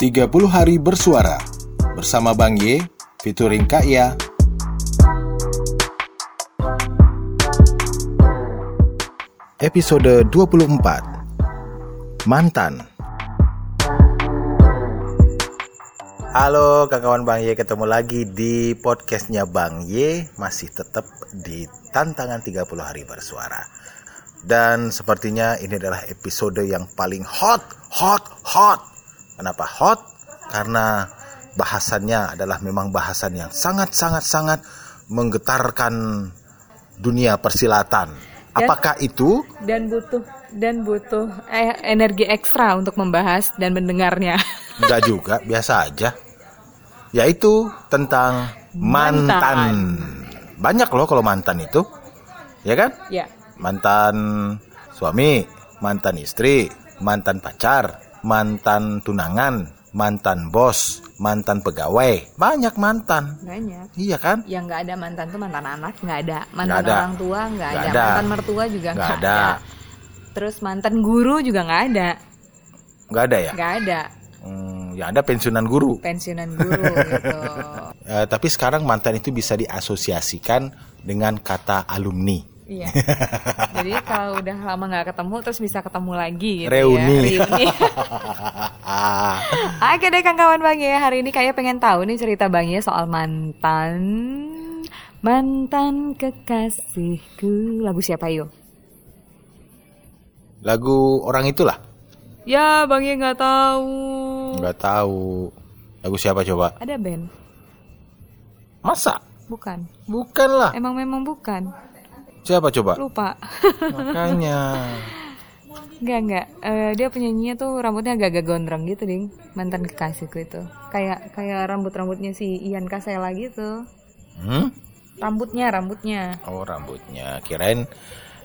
30 hari bersuara. Bersama Bang Y featuring Kak Ya. Episode 24 Mantan. Halo kawan Bang Y ketemu lagi di podcastnya Bang Y masih tetap di tantangan 30 hari bersuara. Dan sepertinya ini adalah episode yang paling hot hot hot kenapa hot karena bahasannya adalah memang bahasan yang sangat sangat sangat menggetarkan dunia persilatan Dan- apakah itu dan butuh dan butuh eh, energi ekstra untuk membahas dan mendengarnya. Enggak juga, biasa aja. Yaitu tentang mantan. Mantan. Banyak loh kalau mantan itu. Ya kan? ya, Mantan suami, mantan istri, mantan pacar, mantan tunangan, mantan bos, mantan pegawai. Banyak mantan. banyak. Iya kan? Yang nggak ada mantan tuh mantan anak nggak ada, mantan Nggak ada. orang tua nggak Nggak ada. ada. mantan mertua juga Nggak nggak ada. ada. Terus mantan guru juga nggak ada, Enggak ada ya? nggak ada. Hmm, ya ada pensiunan guru. Pensiunan guru gitu. Eh, tapi sekarang mantan itu bisa diasosiasikan dengan kata alumni. Iya. Jadi kalau udah lama nggak ketemu terus bisa ketemu lagi gitu Reuni. ya. Reuni. Oke deh kawan Bang ya, hari ini kayak pengen tahu nih cerita Bang ya soal mantan. Mantan kekasihku. Lagu siapa yuk? Lagu orang itulah. Ya Bang ya nggak tahu. Nggak tahu. Lagu siapa coba? Ada band? Masa? Bukan. Bukan lah. Emang memang bukan. Siapa coba? Lupa. Makanya. Enggak enggak. Eh, dia penyanyinya tuh rambutnya agak-agak gondrong gitu ding. Mantan kekasihku itu. Kayak kayak rambut-rambutnya si Ian Kasela gitu. Hmm? Rambutnya, rambutnya. Oh rambutnya. Kirain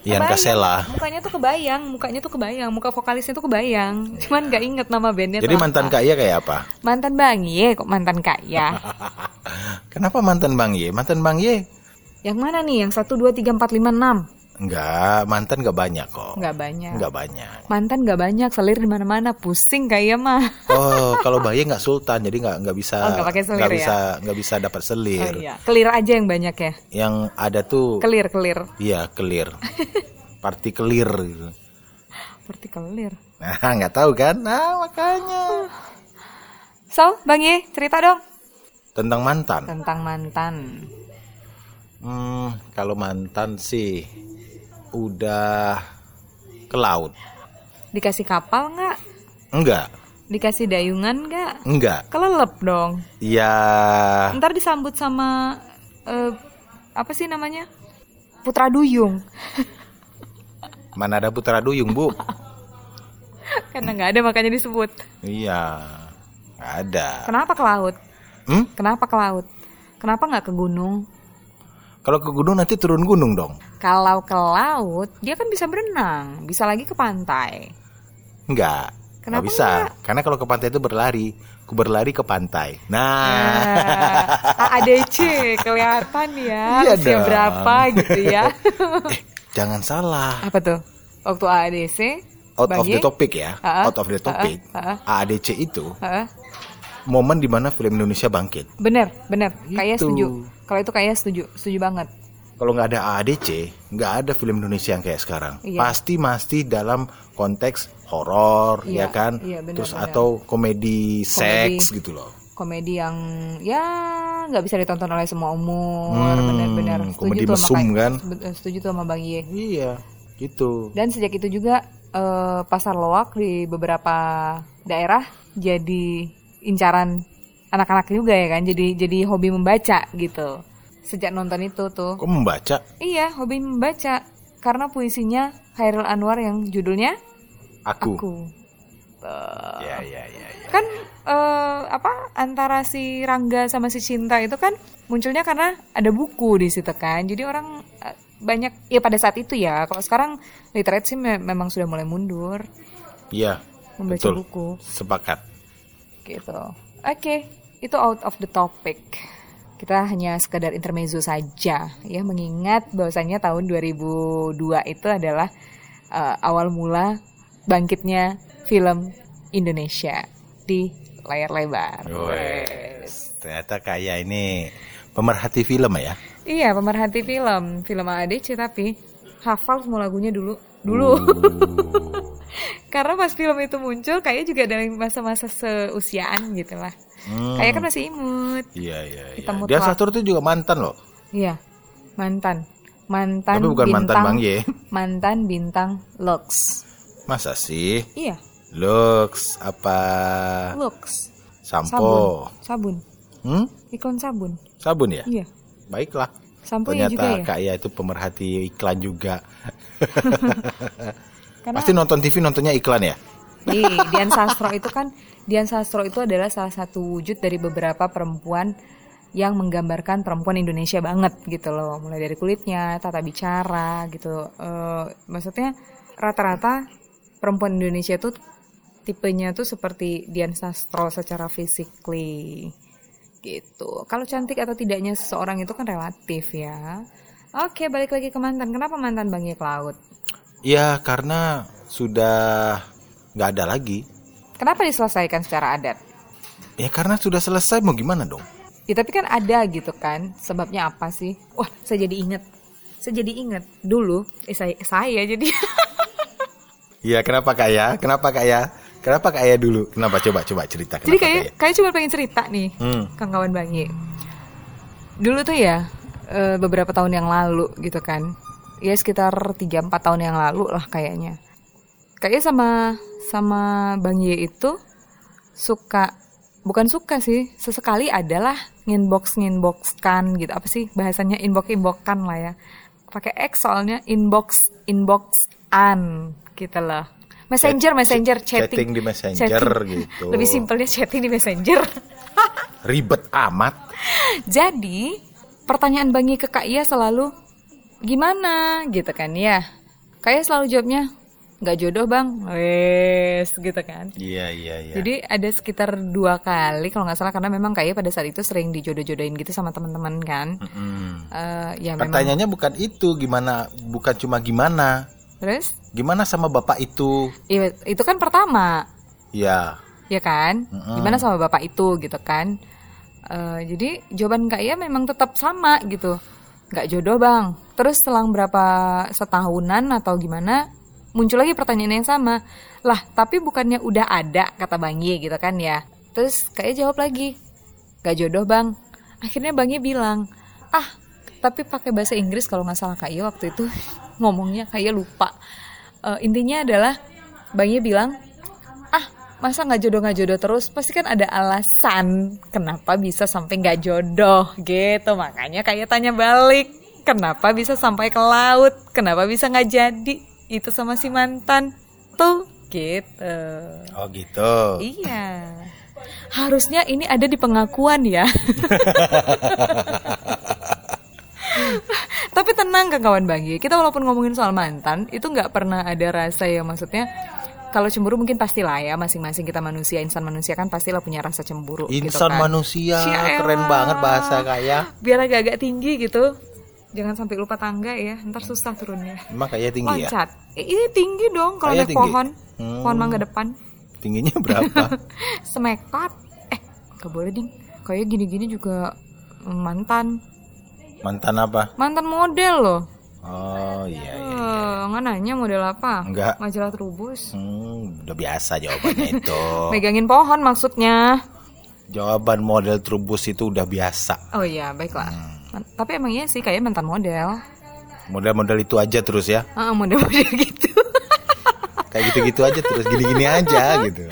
Ian Kebayang. Kasela. Mukanya tuh kebayang, mukanya tuh kebayang, muka vokalisnya tuh kebayang. Cuman gak inget nama bandnya. Jadi mantan apa. Kak Iya kayak apa? Mantan Bang Ye kok mantan Kak. Kenapa mantan Bang Ye? Mantan Bang Ye? Yang mana nih? Yang 1 2 3 4 5 6. Enggak, mantan enggak banyak kok. Enggak banyak. Enggak banyak. Mantan gak banyak, selir di mana-mana, pusing kayak mah. Oh, kalau Bang Ye enggak sultan, jadi enggak enggak bisa Oh, nggak pakai selir ya? bisa enggak bisa dapat selir. Oh iya, kelir aja yang banyak ya. Yang ada tuh Kelir, kelir. iya clear. Party clear gitu. Seperti kelir. Nah, nggak tahu kan? Nah, makanya. So, Bang Ye, cerita dong Tentang mantan. tentang mantan. Hmm, kalau mantan sih udah ke laut. Dikasih kapal nggak? Enggak, Dikasih dayungan nggak? enggak. Kelelep dong. Ya, Ntar disambut sama eh, apa sih namanya? Putra duyung. mana ada putra duyung, Bu? Karena nggak ada makanya disebut. iya, nggak ada. Kenapa ke laut? Hmm? Kenapa ke laut? Kenapa nggak ke gunung? Kalau ke gunung nanti turun gunung dong. Kalau ke laut, dia kan bisa berenang, bisa lagi ke pantai. Enggak. Nggak Kenapa bisa. enggak? Karena kalau ke pantai itu berlari. Ku berlari ke pantai. Nah, Nah, ADC kelihatan ya, Iya usia dong. berapa gitu ya. eh, jangan salah. Apa tuh? Waktu ADC? Out Bang of the topic ya. Ha-ha. Out of the topic. Ha-ha. AADC itu Heeh. momen di mana film Indonesia bangkit. Bener, bener. Kayak Itu. setuju. Kalau itu kayak setuju, setuju banget. Kalau nggak ada AADC, nggak ada film Indonesia yang kayak sekarang. Iya. Pasti masti dalam konteks horor, Iya, ya kan? iya, benar, Terus benar. atau komedi seks gitu loh. Komedi yang ya nggak bisa ditonton oleh semua umur, Hmm, bener-bener. Setuju komedi tuh sama mesum, kayak- kan? eh, Setuju tuh sama Bang Ye. Iya, gitu. Dan sejak itu juga eh, pasar loak di beberapa daerah jadi incaran anak-anak juga ya kan. Jadi jadi hobi membaca gitu. Sejak nonton itu tuh. Kok membaca? Iya, hobi membaca karena puisinya Khairul Anwar yang judulnya Aku. Aku. Tuh. Ya, ya, ya, ya. Kan eh, apa antara si Rangga sama si Cinta itu kan munculnya karena ada buku di situ kan. Jadi orang eh, banyak ya pada saat itu ya. Kalau sekarang literasi me- memang sudah mulai mundur Iya, membaca betul. buku Sepakat. gitu. Oke, itu out of the topic. Kita hanya sekedar intermezzo saja ya mengingat bahwasanya tahun 2002 itu adalah eh, awal mula bangkitnya film Indonesia di layar lebar. Wes, ternyata kayak ini pemerhati film ya. Iya, pemerhati film, film AADC tapi hafal semua lagunya dulu. Dulu. Uh. Karena pas film itu muncul kayak juga dari masa-masa seusiaan gitu lah. Hmm. Kayak kan masih imut. Iya iya iya. Dia. Satur itu juga mantan loh. Iya, mantan. Mantan Tapi bukan mantan bintang, Bang Ye. Mantan bintang Lux. Masa sih? Iya, Lux apa Lux. sampo? Sabun. Hmm? Iklan sabun. Sabun ya? Iya. Baiklah. Sampo ya Ternyata juga ya. Kak Ya itu pemerhati iklan juga. Karena Pasti nonton TV nontonnya iklan ya? Ih, Dian Sastro itu kan Dian Sastro itu adalah salah satu wujud dari beberapa perempuan yang menggambarkan perempuan Indonesia banget gitu loh mulai dari kulitnya tata bicara gitu Eh, maksudnya rata-rata perempuan Indonesia tuh tipenya tuh seperti Dian Sastro secara physically gitu. Kalau cantik atau tidaknya seseorang itu kan relatif ya. Oke balik lagi ke mantan. Kenapa mantan Bang ke laut? Ya karena sudah nggak ada lagi. kenapa diselesaikan secara adat? Ya karena sudah selesai mau gimana dong? Ya tapi kan ada gitu kan. Sebabnya apa sih? Wah saya jadi inget Saya jadi inget Dulu eh, saya, saya jadi. Iya kenapa Kak Ya? Kenapa Kak Ya? Kenapa Kak Ya dulu? Kenapa? Coba coba cerita Jadi kayak Ya? kayak cuma pengen cerita nih Hmm. Kang kawan Bangi Dulu tuh ya eh, Beberapa tahun yang lalu gitu kan. Ya sekitar 3-4 tahun yang lalu lah kayaknya. Kayaknya sama Sama Bang Ye itu Suka Bukan suka sih Sesekali adalah Nginbox nginboxkan gitu. Apa sih bahasanya? Inbox inboxkan lah ya. Pakai X soalnya inbox inbox an gitu loh messenger messenger chatting chatting di Messenger gitu. lebih simpelnya chatting di messenger Ribet amat. jadi pertanyaan Bangi ke Kak Ia selalu gimana gitu kan ya kayak selalu jawabnya nggak jodoh bang wes gitu kan Iya iya iya. Jadi ada sekitar dua kali kalau nggak salah karena memang kayak pada saat itu sering dijodoh-jodohin gitu sama teman-teman kan. Mm. Eh, ya memang. Pertanyaannya bukan itu gimana, bukan cuma gimana, Terus gimana sama bapak itu? iya, itu kan pertama, Ya, ya kan? Mm-mm. Gimana sama bapak itu gitu kan? Eh, jadi jawaban Kak Ia memang tetap sama gitu, nggak jodoh bang. Terus selang berapa setahunan atau gimana muncul lagi pertanyaan yang sama. Lah tapi bukannya udah ada kata Bang Ye gitu kan ya? Terus Kak Ia jawab lagi, nggak jodoh bang. Akhirnya Bang Ye bilang, ah tapi pakai bahasa Inggris kalau nggak salah Kak Ia waktu itu ngomongnya. Kak Ia lupa. Eh, intinya adalah Bang bilang, ah masa nggak jodoh nggak jodoh terus? Pasti kan ada alasan kenapa bisa sampai nggak jodoh gitu. Makanya kayak tanya balik kenapa bisa sampai ke laut? Kenapa bisa nggak jadi? Itu sama si mantan. Tuh gitu. Oh gitu. iya. Harusnya ini ada di pengakuan ya tapi tenang kan kawan bagi kita walaupun ngomongin soal mantan itu nggak pernah ada rasa ya maksudnya kalau cemburu mungkin pastilah ya masing-masing kita manusia insan manusia kan pastilah punya rasa cemburu gitu Insan kan. manusia, Cia keren banget bahasa kayak. biar agak-agak tinggi gitu jangan sampai lupa tangga ya ntar susah turunnya Emang kayak tinggi ya? loncat Eh, ini tinggi dong kalau naik tinggi? pohon Hmm. pohon mangga depan Tingginya berapa? semekat eh gak boleh ding kayak gini-gini juga mantan Mantan apa? mantan model loh Oh iya iya. Eh, nggak nanya model apa Enggak. majalah terubus Hmm, udah biasa jawabannya itu. megangin pohon maksudnya Jawaban model trubus itu udah biasa. oh iya baiklah Hmm. Tapi emang iya sih kayak mantan model Model-model itu aja terus ya. ah model-model gitu Kayak gitu-gitu aja terus gini-gini aja gitu.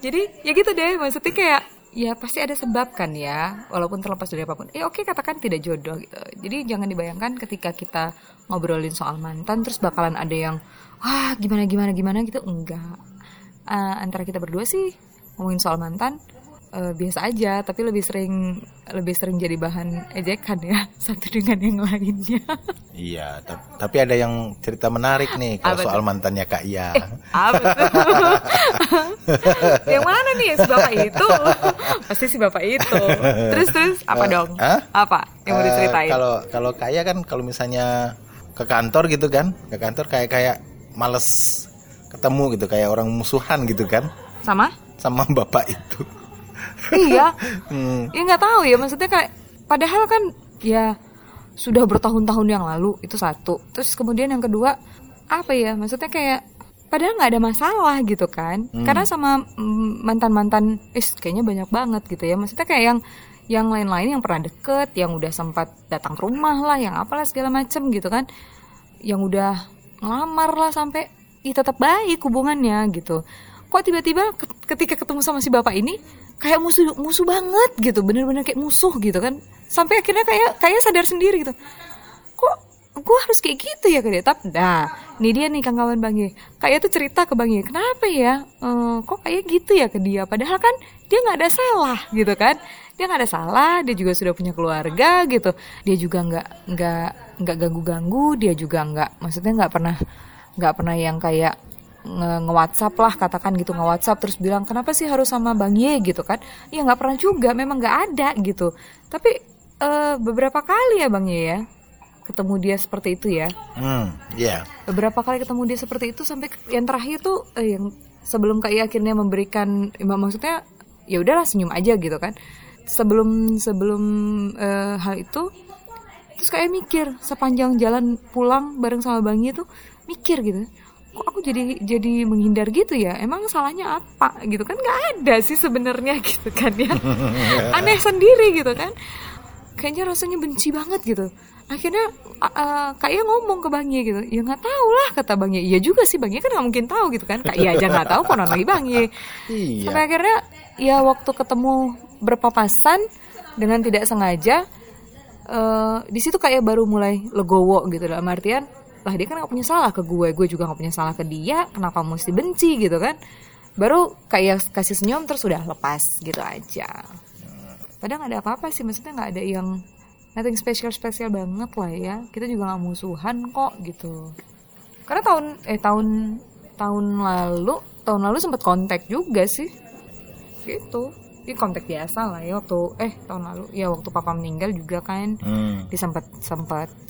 jadi ya gitu deh maksudnya kayak ya pasti ada sebab kan ya walaupun terlepas dari apa pun. Eh oke katakan tidak jodoh gitu. Jadi jangan dibayangkan ketika kita ngobrolin soal mantan terus bakalan ada yang wah gimana gimana gimana gitu. Enggak. Eh, antara kita berdua sih ngomongin soal mantan eh, biasa aja tapi lebih sering lebih sering jadi bahan ejekan ya satu dengan yang lainnya Iya, ta- tapi ada yang cerita menarik nih kalau Apa soal mantannya Kak Iya. apa tuh yang mana nih si bapak itu pasti si bapak itu terus terus apa Eh, dong hah? apa yang mau Eh, diceritain Kalau kalau Kaya kan kalau misalnya ke kantor gitu kan, ke kantor kayak kayak males ketemu gitu kayak orang musuhan gitu kan. Sama? sama bapak itu. Iya. Hmm. Ya nggak tahu ya maksudnya kayak padahal kan ya sudah bertahun-tahun yang lalu itu satu. Terus kemudian yang kedua apa ya maksudnya kayak padahal nggak ada masalah gitu kan. Karena sama mantan-mantan eh kayaknya banyak banget gitu ya. Maksudnya kayak yang yang lain-lain yang pernah deket, yang udah sempat datang ke rumah lah, yang apalah segala macem gitu kan. Yang udah ngelamar lah sampai ya tetap baik hubungannya gitu. Kok tiba-tiba ke- ketika ketemu sama si bapak ini kayak musuh musuh banget gitu, bener-bener kayak musuh gitu kan. Sampai akhirnya kayak kayak sadar sendiri gitu. Kok gue harus kayak gitu ya ke dia? Tapi nah, ini dia nih kawan Bang Ye. Kayak tuh cerita ke Bang Ye, kenapa ya? Eh, kok kayak gitu ya ke dia? Padahal kan dia nggak ada salah gitu kan? Dia nggak ada salah, dia juga sudah punya keluarga gitu. Dia juga nggak nggak nggak ganggu-ganggu, dia juga nggak, maksudnya nggak pernah nggak pernah yang kayak nge, nge WhatsApp lah katakan gitu nge WhatsApp terus bilang kenapa sih harus sama Bang Ye gitu kan? Ya nggak pernah juga, memang nggak ada gitu. Tapi eh, beberapa kali ya Bang Ye ya ketemu dia seperti itu ya. Hmm, iya. Beberapa kali ketemu dia seperti itu sampai yang terakhir tuh eh, yang sebelum Kak Iya akhirnya memberikan ya, maksudnya ya udahlah senyum aja gitu kan. Sebelum sebelum eh, hal itu terus kayak mikir sepanjang jalan pulang bareng sama Bang Ye tuh mikir gitu. Kok aku jadi jadi menghindar gitu ya? Emang salahnya apa? Gitu kan nggak ada sih sebenarnya gitu kan ya. Aneh sendiri gitu kan. Kayaknya rasanya benci banget gitu. Akhirnya uh, uh, Kak Iya ngomong ke Bang Ye gitu. Ya nggak tahu lah kata Bang Ye iya juga sih Bang Ye kan nggak mungkin tahu gitu kan. Kak Iya aja nggak tahu konon lagi Bang Ye Iya. sampai akhirnya ya waktu ketemu berpapasan dengan tidak sengaja eh di situ kayak baru mulai legowo gitu dalam artian lah dia kan nggak punya salah ke gue gue juga nggak punya salah ke dia kenapa mesti benci gitu kan? Baru kayak kasih senyum terus udah lepas gitu aja. Padahal nggak ada apa-apa sih maksudnya nggak ada yang nothing special spesial banget lah ya. Kita juga nggak musuhan kok gitu. Karena tahun eh tahun tahun lalu tahun lalu sempat kontak juga sih. Gitu ini kontak biasa lah ya waktu eh tahun lalu ya waktu papa meninggal juga kan Hmm. dia sempat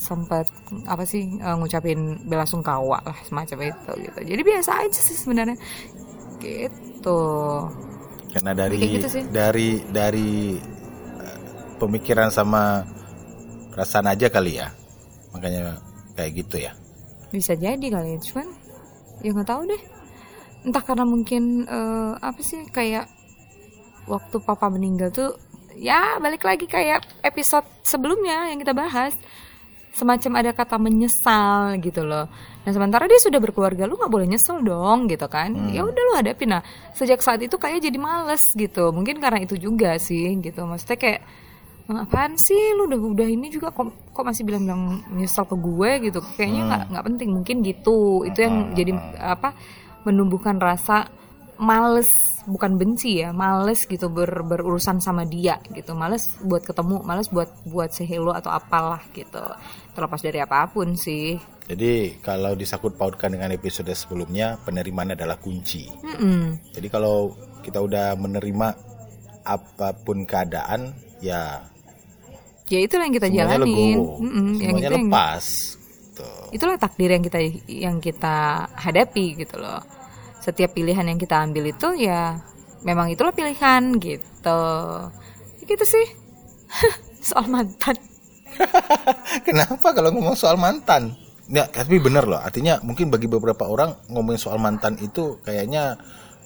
sempat apa sih eh, ngucapin bela sungkawa lah semacam itu gitu jadi biasa aja sih sebenarnya gitu Karena dari gitu sih. dari dari eh, pemikiran sama perasaan aja kali ya. Makanya kayak gitu ya. bisa jadi kali ya cuman ya nggak tahu deh entah karena mungkin eh, apa sih kayak waktu papa meninggal tuh ya balik lagi kayak episode sebelumnya yang kita bahas. Semacam ada kata menyesal gitu loh. Nah sementara dia sudah berkeluarga lu nggak boleh nyesel dong gitu kan? Ya udah lu hadapin. Nah sejak saat itu kayak jadi males gitu. Mungkin karena itu juga sih gitu. Maksudnya kayak apaan sih? Lu udah udah ini juga kok kok masih bilang-bilang menyesal ke gue? Gitu. Kayaknya nggak nggak penting. Mungkin gitu. Itu yang jadi apa menumbuhkan rasa males bukan benci ya males gitu ber, berurusan sama dia gitu males buat ketemu males buat buat say hello atau apalah gitu terlepas dari apa pun sih Jadi kalau disangkut pautkan dengan episode sebelumnya, penerimaan adalah kunci. Mm-mm. Jadi kalau kita udah menerima apa pun keadaan, ya ya itulah yang kita semuanya jalanin Mm-mm, yang semuanya itu yang lepas. Tuh. itulah takdir yang kita yang kita hadapi gitu loh setiap pilihan yang kita ambil itu ya memang itulah pilihan gitu gitu sih soal mantan Kenapa kalau ngomong soal mantan? Ya, tapi bener loh. Artinya mungkin bagi beberapa orang ngomongin soal mantan itu kayaknya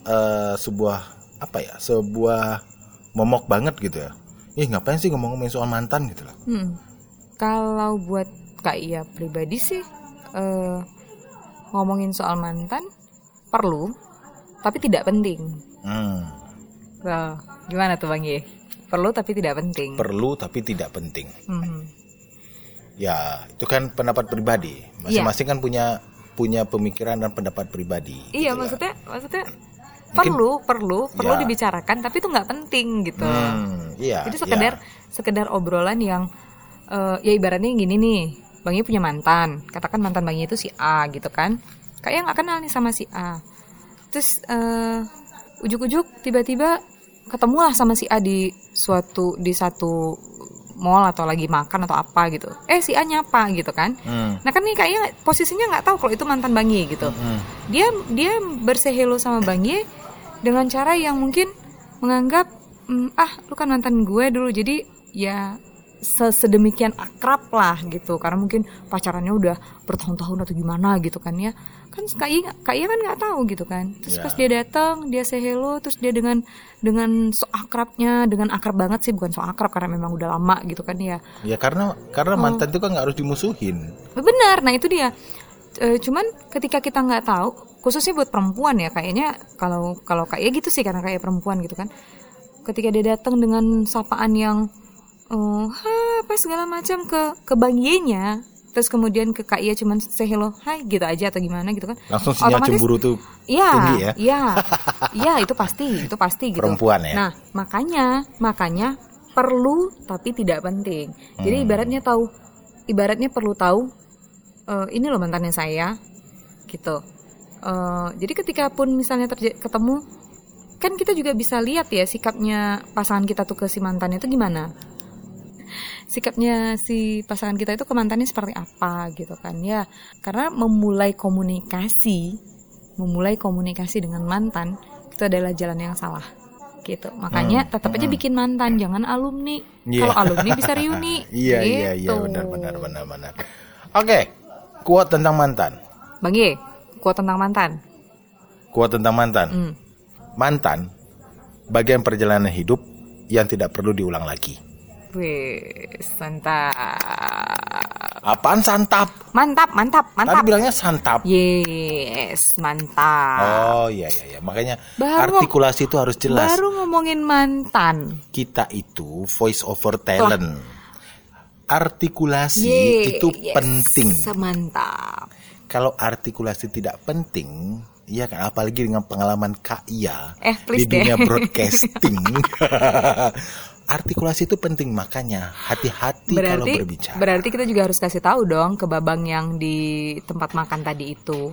eh, sebuah apa ya? Sebuah momok banget gitu ya. Ih, ngapain sih ngomong-ngomongin soal mantan gitu loh. Hmm. Kalau buat Kak Iya pribadi sih eh, ngomongin soal mantan perlu, tapi tidak penting. Hmm, gimana tuh Bang Ye? Perlu tapi tidak penting. perlu tapi tidak penting. Hmm. Ya, itu kan pendapat pribadi. Masing-masing kan punya punya pemikiran dan pendapat pribadi. Iya gitu lah. maksudnya maksudnya Mungkin- perlu perlu perlu Ya. dibicarakan tapi itu nggak penting gitu. Hmm, iya. Itu sekedar sekedar obrolan yang eh, ya ibaratnya gini nih, Bang Ye punya mantan, katakan mantan Bang Ye itu si A gitu kan. Kayak nggak kenal nih sama si A. Terus eh, ujuk-ujuk tiba-tiba ketemulah sama si A di suatu di satu mall atau lagi makan atau apa gitu. Eh si A nyapa gitu kan. Ya. Hmm, Nah kan nih kayaknya posisinya nggak tahu kalau itu mantan Bang Ye gitu hmm. dia dia bersehelo sama Bang Ye dengan cara yang mungkin menganggap "Hmm, ah lu kan mantan gue dulu jadi ya sesedemikian akrab lah gitu karena mungkin pacarannya udah bertahun-tahun atau gimana gitu kan ya kan kak Iya kak Iya kan nggak tahu gitu kan terus Ya. pas dia datang dia say hello terus dia dengan dengan so akrabnya dengan akrab banget sih bukan so akrab karena memang udah lama gitu kan ya Ya karena Oh. karena mantan itu kan nggak harus dimusuhin. Benar, nah itu dia. E, cuman ketika kita nggak tahu, khususnya buat perempuan ya kayaknya kalau kalau kayak gitu sih karena kayak perempuan gitu kan. Ketika dia datang dengan sapaan yang eh ha, apa segala macam ke ke Bang Y-nya, terus kemudian ke Kak Iya cuman say hello, hai gitu aja atau gimana gitu kan. Langsung sinyal Otomatis- cemburu tuh Iya, tinggi ya. Iya, iya itu pasti, itu pasti gitu. Perempuan ya? Nah, makanya, makanya perlu tapi tidak penting. Jadi Hmm. ibaratnya tahu, ibaratnya perlu tahu, eh, ini loh mantannya saya, gitu. Eh, jadi ketika pun misalnya terjadi ketemu, kan kita juga bisa lihat ya sikapnya pasangan kita tuh ke si mantannya itu gimana. Sikapnya si pasangan kita itu ke mantannya seperti apa gitu kan ya. Karena memulai komunikasi memulai komunikasi dengan mantan itu adalah jalan yang salah gitu makanya tetap aja bikin mantan jangan alumni Hmm, Iya. kalau alumni bisa reuni Iya iya iya Gitu. benar benar benar benar. Oke, kuat tentang mantan. bang Ye kuat tentang mantan Kuat tentang mantan. Hmm. Mantan bagian perjalanan hidup yang tidak perlu diulang lagi. Wih, mantap Apaan santap? mantap mantap Tadi mantap bilangnya santap. yes mantap Oh iya iya iya. Makanya Baru- artikulasi itu harus jelas. baru ngomongin mantan Kita itu voice over talent. Artikulasi Ye, itu yes, penting. mantap Kalau artikulasi tidak penting, iya kan apalagi dengan pengalaman Kak Ia Eh, di please deh. dunia broadcasting. artikulasi itu penting makanya hati-hati kalau berarti berbicara. berarti kita juga harus kasih tahu dong ke babang yang di tempat makan tadi itu.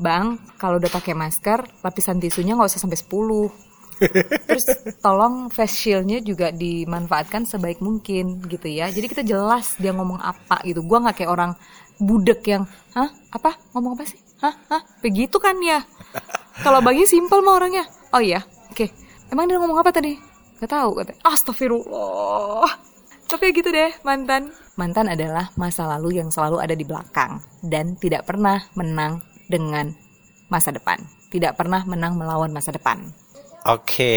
Bang kalau udah pakai masker lapisan tisunya nggak usah sampai 10 terus tolong face shieldnya juga dimanfaatkan sebaik mungkin gitu ya. Jadi kita jelas dia ngomong apa gitu. Gua nggak kayak orang budek yang hah? Apa? Ngomong apa sih? Hah? Hah? Begitu kan ya? Kalau bagi simple mah orangnya. Oh iya oke. Emang dia ngomong apa tadi Gak tahu kata astagfirullah tapi ya gitu deh mantan mantan adalah masa lalu yang selalu ada di belakang dan tidak pernah menang dengan masa depan tidak pernah menang melawan masa depan Oke,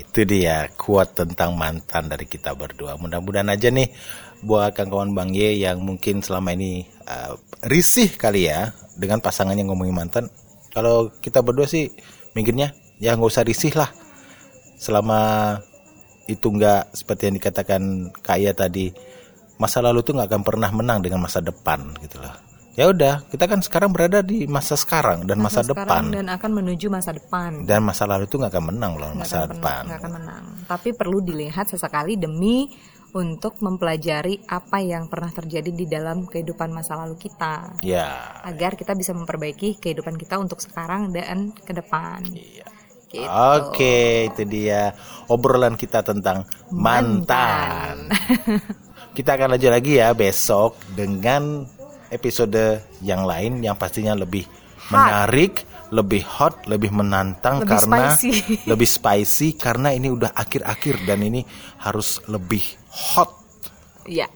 itu dia kuat tentang mantan dari kita berdua. Mudah-mudahan aja nih buat kawan-kawan Bang Ye yang mungkin selama ini uh, risih kali ya dengan pasangannya ngomongin mantan. Kalau kita berdua sih mikirnya ya nggak usah risih lah. Selama itu nggak seperti yang dikatakan Kaya tadi, masa lalu tuh nggak akan pernah menang dengan masa depan gitu loh. Ya udah, kita kan sekarang berada di masa sekarang dan masa, sekarang depan. dan akan menuju masa depan Dan masa lalu itu nggak akan menang loh Nggak masa akan depan. nggak akan menang tapi perlu dilihat sesekali demi untuk mempelajari apa yang pernah terjadi di dalam kehidupan masa lalu kita Ya. agar kita bisa memperbaiki kehidupan kita untuk sekarang dan ke depan Iya. Gitu. Oke, itu dia obrolan kita tentang mantan. kita akan lanjut lagi ya besok dengan episode yang lain yang pastinya lebih menarik, lebih hot, lebih menantang Lebih karena spicy. lebih spicy karena ini udah akhir-akhir dan ini harus lebih hot. Ya.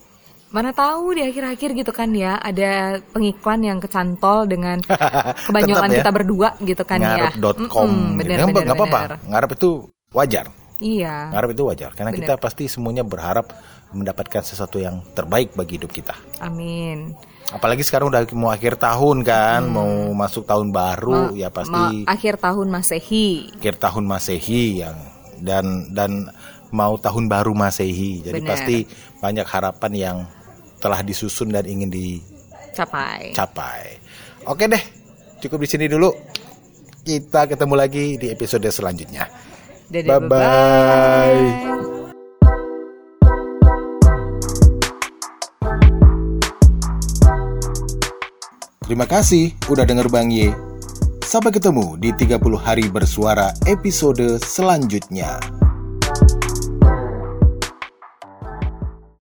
Mana tahu di akhir-akhir gitu kan ya ada pengiklan yang kecantol dengan kebanyakan ya. kita berdua gitu kan ya. Ngarep.com Mm-mm, gitu. bener, Nggak- bener, nggak apa-apa. Ngarep itu wajar. Iya. Ngarep itu wajar karena Bener. kita pasti semuanya berharap mendapatkan sesuatu yang terbaik bagi hidup kita. Amin. Apalagi sekarang udah mau akhir tahun kan, mau masuk tahun baru Ma- ya ma- pasti akhir tahun Masehi. akhir tahun Masehi yang dan dan mau tahun baru Masehi. Jadi Bener. pasti banyak harapan yang telah disusun dan ingin dicapai. Capai. Oke deh, cukup di sini dulu. Kita ketemu lagi di episode selanjutnya. Dadah, Bye-bye. bye-bye. Terima kasih udah denger Bang Ye. Sampai ketemu di 30 hari bersuara episode selanjutnya.